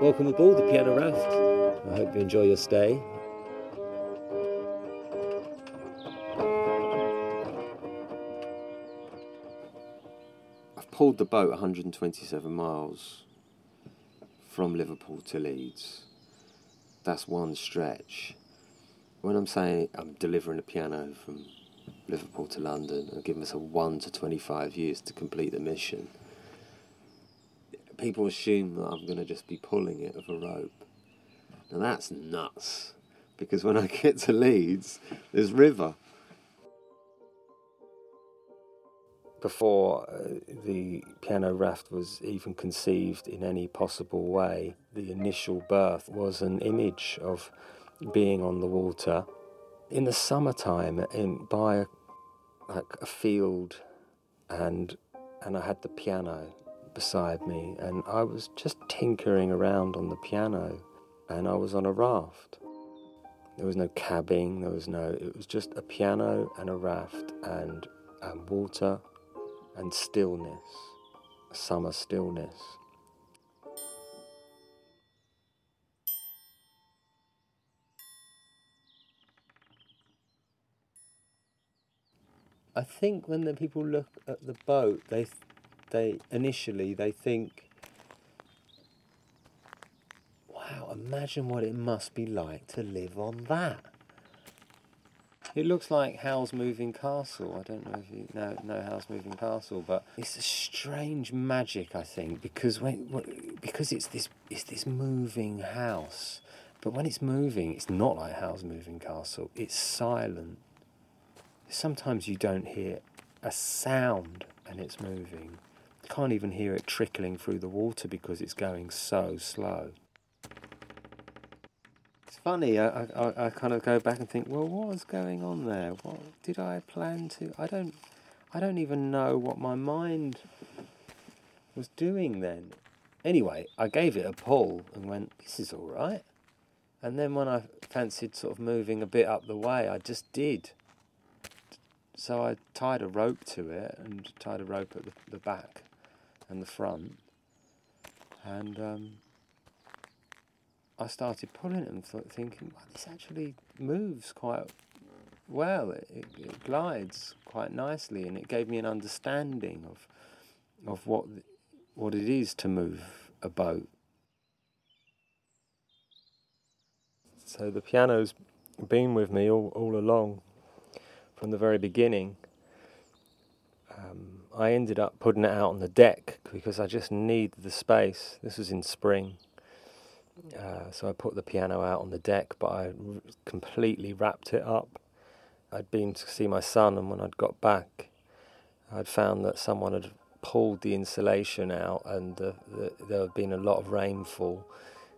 Welcome aboard the Piano Raft. I hope you enjoy your stay. I've pulled the boat 127 miles from Liverpool to Leeds. That's one stretch. When I'm saying I'm delivering a piano from Liverpool to London and giving us a 1 to 25 years to complete the mission, people assume that I'm going to just be pulling it with a rope. Now that's nuts, because when I get to Leeds, there's river. Before uh, the piano raft was even conceived in any possible way, the initial birth was an image of being on the water in the summertime in by a, like a field and and I had the piano beside me, and I was just tinkering around on the piano, and I was on a raft. There was no cabbing, there was no, it was just a piano and a raft and um, water and stillness, summer stillness. I think when the people look at the boat, they they initially they think, wow, imagine what it must be like to live on that. It looks like Howl's Moving Castle. I don't know if you know, know Howl's Moving Castle, but it's a strange magic, I think, because when because it's this it's this moving house, but when it's moving, it's not like Howl's Moving Castle. It's silent. Sometimes you don't hear a sound and it's moving can't even hear it trickling through the water because it's going so slow. It's funny, I, I, I kind of go back and think, well, what was going on there? What did I plan to? I don't, I don't even know what my mind was doing then. Anyway, I gave it a pull and went, this is all right. And then when I fancied sort of moving a bit up the way, I just did. So I tied a rope to it and tied a rope at the, the back and the front. And um, I started pulling it and th- thinking, well, this actually moves quite well. It, it, it, glides quite nicely, and it gave me an understanding of of what what it is to move a boat. So the piano's been with me all, all along from the very beginning. Um, I ended up putting it out on the deck because I just needed the space. This was in spring. Uh, so I put the piano out on the deck, but I r- completely wrapped it up. I'd been to see my son, and when I'd got back, I'd found that someone had pulled the insulation out, and the, the, there had been a lot of rainfall,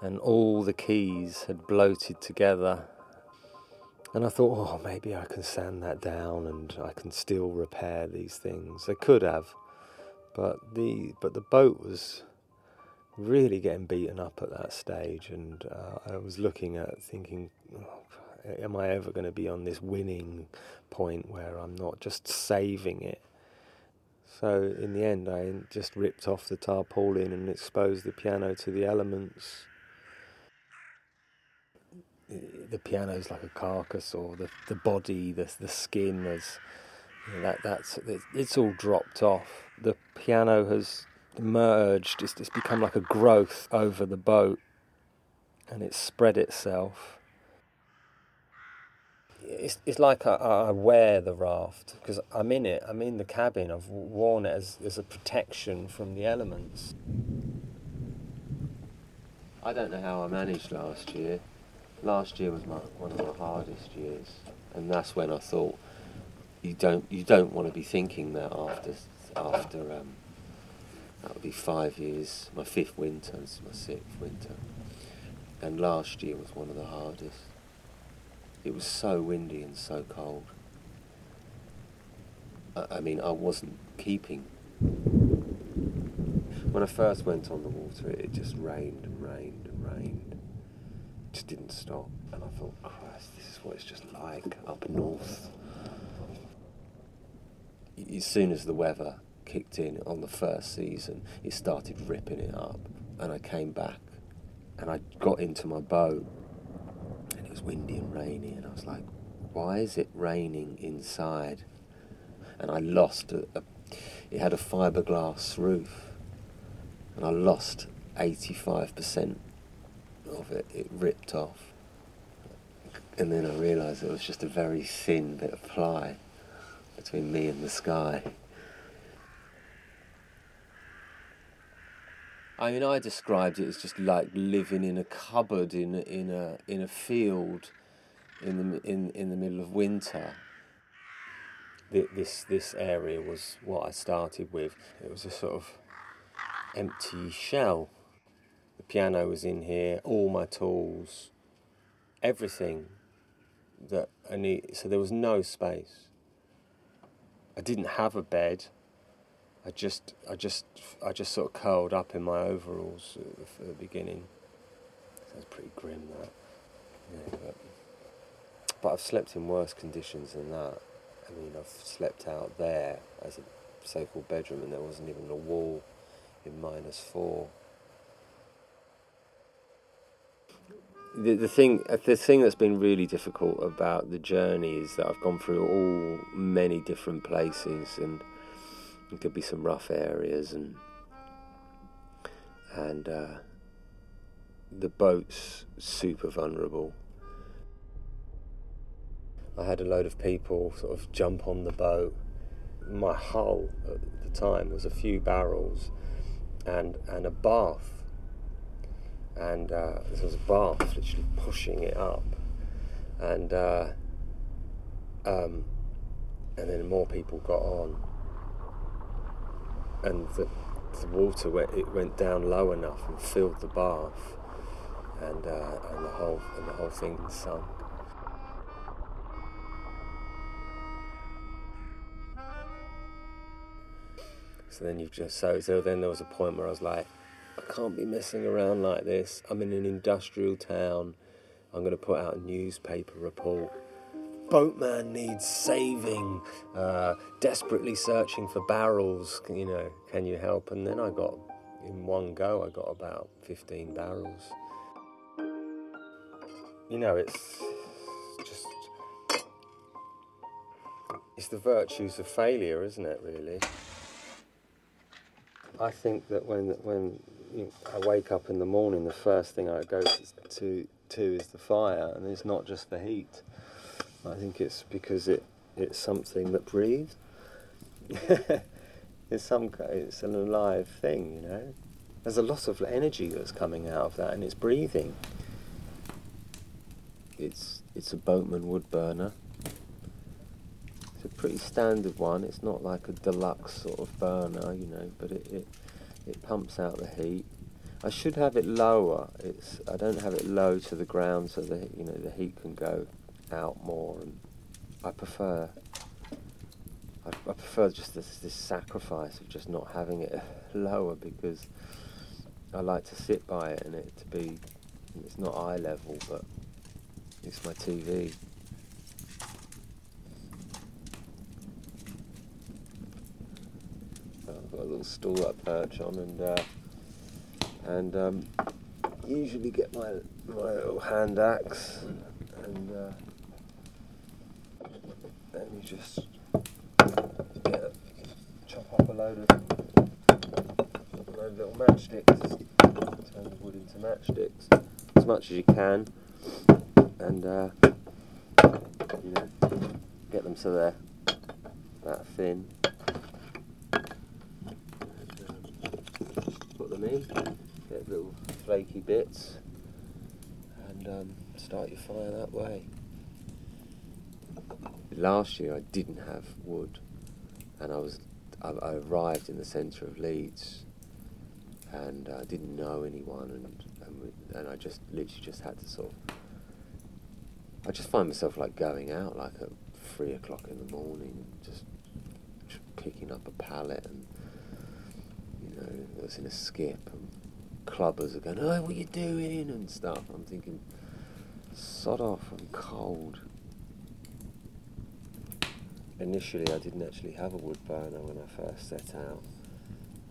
and all the keys had bloated together and I thought, oh, maybe I can sand that down and I can still repair these things. I could have, but the but the boat was really getting beaten up at that stage, and uh, I was looking at thinking, oh, am I ever going to be on this winning point where I'm not just saving it? So in the end, I just ripped off the tarpaulin and exposed the piano to the elements the piano is like a carcass, or the the body, the the skin is you know, that that's it's all dropped off. The piano has merged; it's, it's become like a growth over the boat, and it's spread itself. It's it's like I, I wear the raft because I'm in it. I'm in the cabin. I've worn it as as a protection from the elements. I don't know how I managed last year last year was my, one of my hardest years, and that's when I thought you don't you don't want to be thinking that after after um, that would be five years, my fifth winter, it's my sixth winter, and last year was one of the hardest. It was so windy and so cold. I, I mean, I wasn't keeping. When I first went on the water, it just rained and rained and rained just didn't stop. And I thought, Christ, this is what it's just like up north. As soon as the weather kicked in on the first season, it started ripping it up. And I came back and I got into my boat, and it was windy and rainy, and I was like, why is it raining inside? And I lost a, a it had a fiberglass roof, and I lost 85% of it. It ripped off. And then I realised it was just a very thin bit of ply between me and the sky. I mean, I described it as just like living in a cupboard in in a in a field, in the in in the middle of winter. This this area was what I started with. It was a sort of empty shell. Piano was in here, all my tools, everything that I need. So there was no space. I didn't have a bed. I just, I just, I just sort of curled up in my overalls at the beginning. Sounds pretty grim, that. Yeah, but, but I've slept in worse conditions than that. I mean, I've slept out there as a so-called bedroom, and there wasn't even a wall in minus four. The, the thing the thing that's been really difficult about the journey is that I've gone through all many different places and there could be some rough areas and and uh, the boat's super vulnerable. I had a load of people sort of jump on the boat. My hull at the time was a few barrels and and a bath. And uh, there was a bath literally pushing it up, and uh, um, and then more people got on, and the, the water went it went down low enough and filled the bath, and uh, and the whole and the whole thing sunk. So then you've just so so then there was a point where I was like, I can't be messing around like this. I'm in an industrial town. I'm going to put out a newspaper report. Boatman needs saving. Uh, desperately searching for barrels. You know, can you help? And then I got in one go. I got about 15 barrels. You know, it's just it's the virtues of failure, isn't it? Really. I think that when when you, I wake up in the morning, the first thing I go to, to is the fire, and it's not just the heat. I think it's because it it's something that breathes. it's some it's an alive thing, you know. There's a lot of energy that's coming out of that, and it's breathing. It's it's a boatman wood burner. Pretty standard one. It's not like a deluxe sort of burner, you know, but it, it, it pumps out the heat. I should have it lower. It's I don't have it low to the ground so that you know the heat can go out more. And I prefer I, I prefer just this, this sacrifice of just not having it lower because I like to sit by it and it to be it's not eye level but it's my TV. Little stool I perch on and uh, and um, usually get my my little hand axe and uh, then you just get, chop up a load of a load of little matchsticks, turn the wood into matchsticks as much as you can, and uh, you know get them so they're that thin. In, get little flaky bits, and um, start your fire that way. Last year I didn't have wood, and I was I, I arrived in the centre of Leeds, and I uh, didn't know anyone, and and, we, and I just literally just had to sort of. I just find myself like going out like at three o'clock in the morning, just, just picking up a pallet and know, I was in a skip and clubbers are going, oh, what are you doing? and stuff. I'm thinking, sod off, I'm cold. Initially, I didn't actually have a wood burner when I first set out.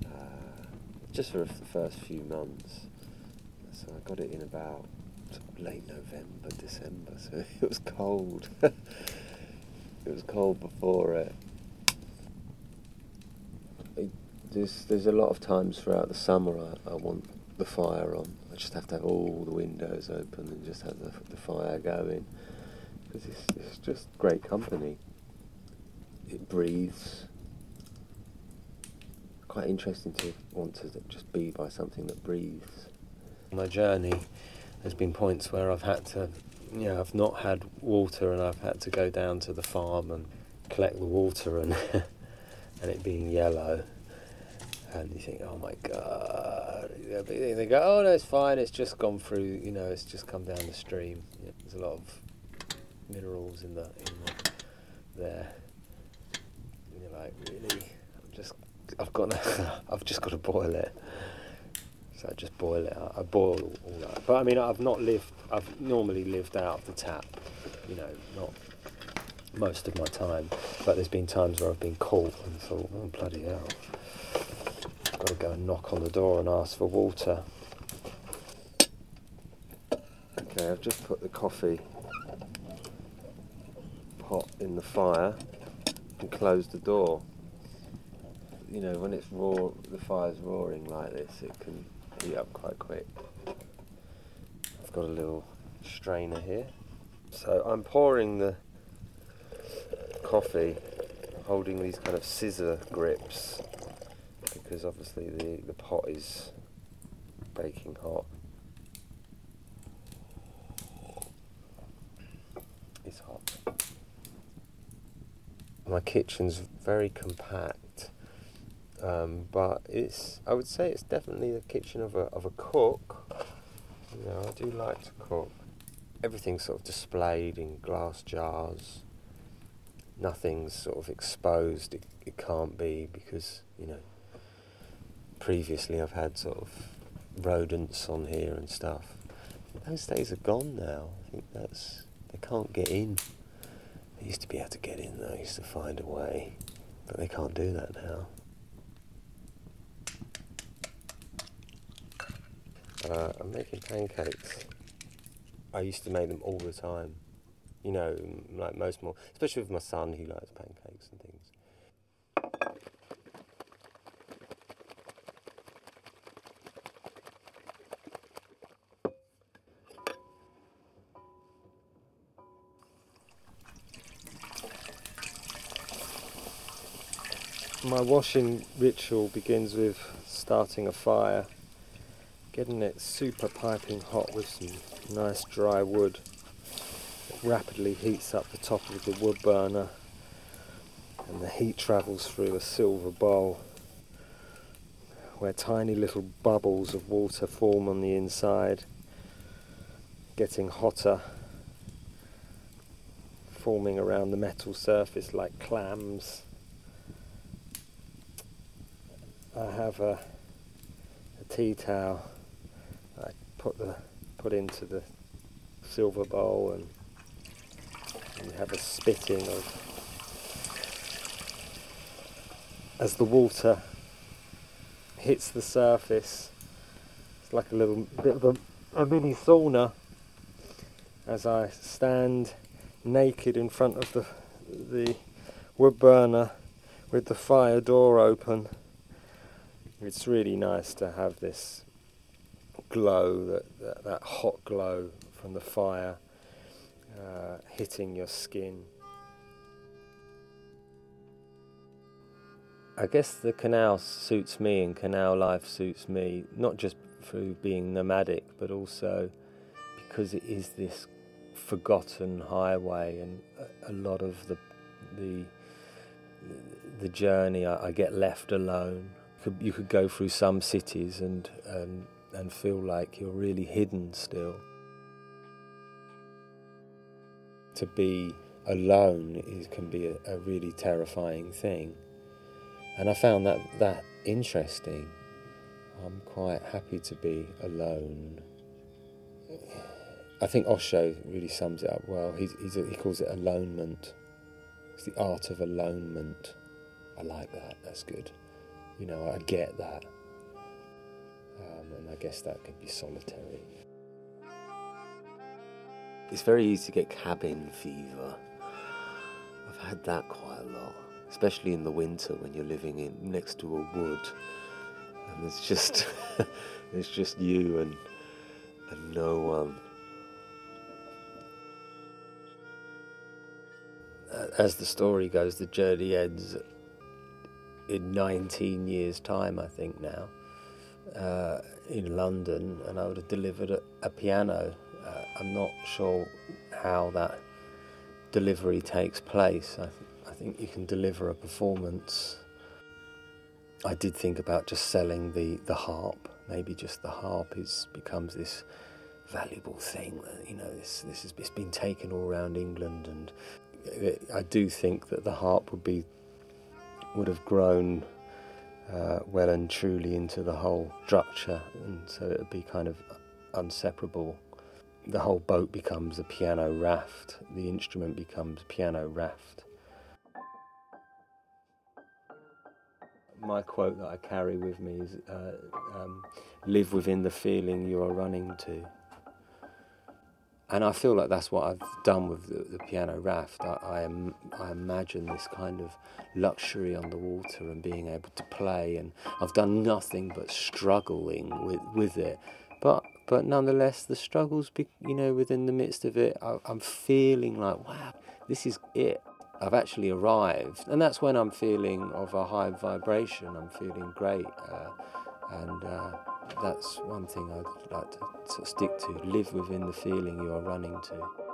Uh, just for the first few months. So I got it in about late November, December, so it was cold. it was cold before it. it. There's, there's a lot of times throughout the summer I, I want the fire on. I just have to have all the windows open and just have the, the fire going because it's, it's just great company. It breathes. Quite interesting to want to just be by something that breathes. My journey, there's been points where I've had to, you know, I've not had water and I've had to go down to the farm and collect the water and and it being yellow. And you think, oh my god. They go, oh no, it's fine. It's just gone through. You know, it's just come down the stream. there's a lot of minerals in the in the, there. And you're like, really? I'm just, I've got, to, I've just got to boil it. So I just boil it. I boil all that. But I mean, I've not lived. I've normally lived out of the tap. You know, not most of my time. But there's been times where I've been caught and thought, oh bloody hell, got to go and knock on the door and ask for water. Okay, I've just put the coffee pot in the fire and closed the door. You know, when it's raw, the fire's roaring like this, it can heat up quite quick. I've got a little strainer here. So I'm pouring the coffee holding these kind of scissor grips because obviously the, the pot is baking hot. It's hot. My kitchen's very compact, um, but it's I would say it's definitely the kitchen of a of a cook. You know, I do like to cook. Everything's sort of displayed in glass jars. Nothing's sort of exposed. It, it can't be because you know. Previously, I've had sort of rodents on here and stuff. Those days are gone now. I think that's they can't get in. They used to be able to get in though, they used to find a way, but they can't do that now. Uh, I'm making pancakes. I used to make them all the time. You know, like most more, especially with my son, he likes pancakes and things. My washing ritual begins with starting a fire, getting it super piping hot with some nice dry wood. It rapidly heats up the top of the wood burner and the heat travels through a silver bowl where tiny little bubbles of water form on the inside, getting hotter, forming around the metal surface like clams I have a, a tea towel I put the put into the silver bowl and, and have a spitting of as the water hits the surface. It's like a little bit of a, a mini sauna as I stand naked in front of the the wood burner with the fire door open it's really nice to have this glow, that, that, that hot glow from the fire uh, hitting your skin. I guess the canal suits me and canal life suits me, not just through being nomadic, but also because it is this forgotten highway and a, lot of the, the, the journey I, I get left alone could, you could go through some cities and, and, and feel like you're really hidden still. To be alone is, can be a, a really terrifying thing. And I found that, that interesting. I'm quite happy to be alone. I think Osho really sums it up well. He's, he's a, he calls it alonement. It's the art of alonement. I like that, that's good you know, I get that. Um, and I guess that could be solitary. It's very easy to get cabin fever. I've had that quite a lot, especially in the winter when you're living in next to a wood, and it's just it's just you and and no one. As the story goes, the journey ends in 19 years' time, I think now, uh, in London, and I would have delivered a, a piano uh, I'm not sure how that delivery takes place. I, th- I think you can deliver a performance. I did think about just selling the, the harp. Maybe just the harp is becomes this valuable thing. You know, this this has been taken all around England, and I do think that the harp would be would have grown uh, well and truly into the whole structure, and so it would be kind of unseparable the whole boat becomes a piano raft, the instrument becomes piano raft. My quote that I carry with me is uh, um, live within the feeling you are running to. And I feel like that's what I've done with the, the piano raft. I, I, am, I imagine this kind of luxury on the water and being able to play, and I've done nothing but struggling with, with it. But but nonetheless, the struggles, be, you know, within the midst of it, I, I'm feeling like, wow, this is it. I've actually arrived, and that's when I'm feeling of a high vibration. I'm feeling great, uh, and uh, that's one thing I'd like to of stick to: live within the feeling you are running to.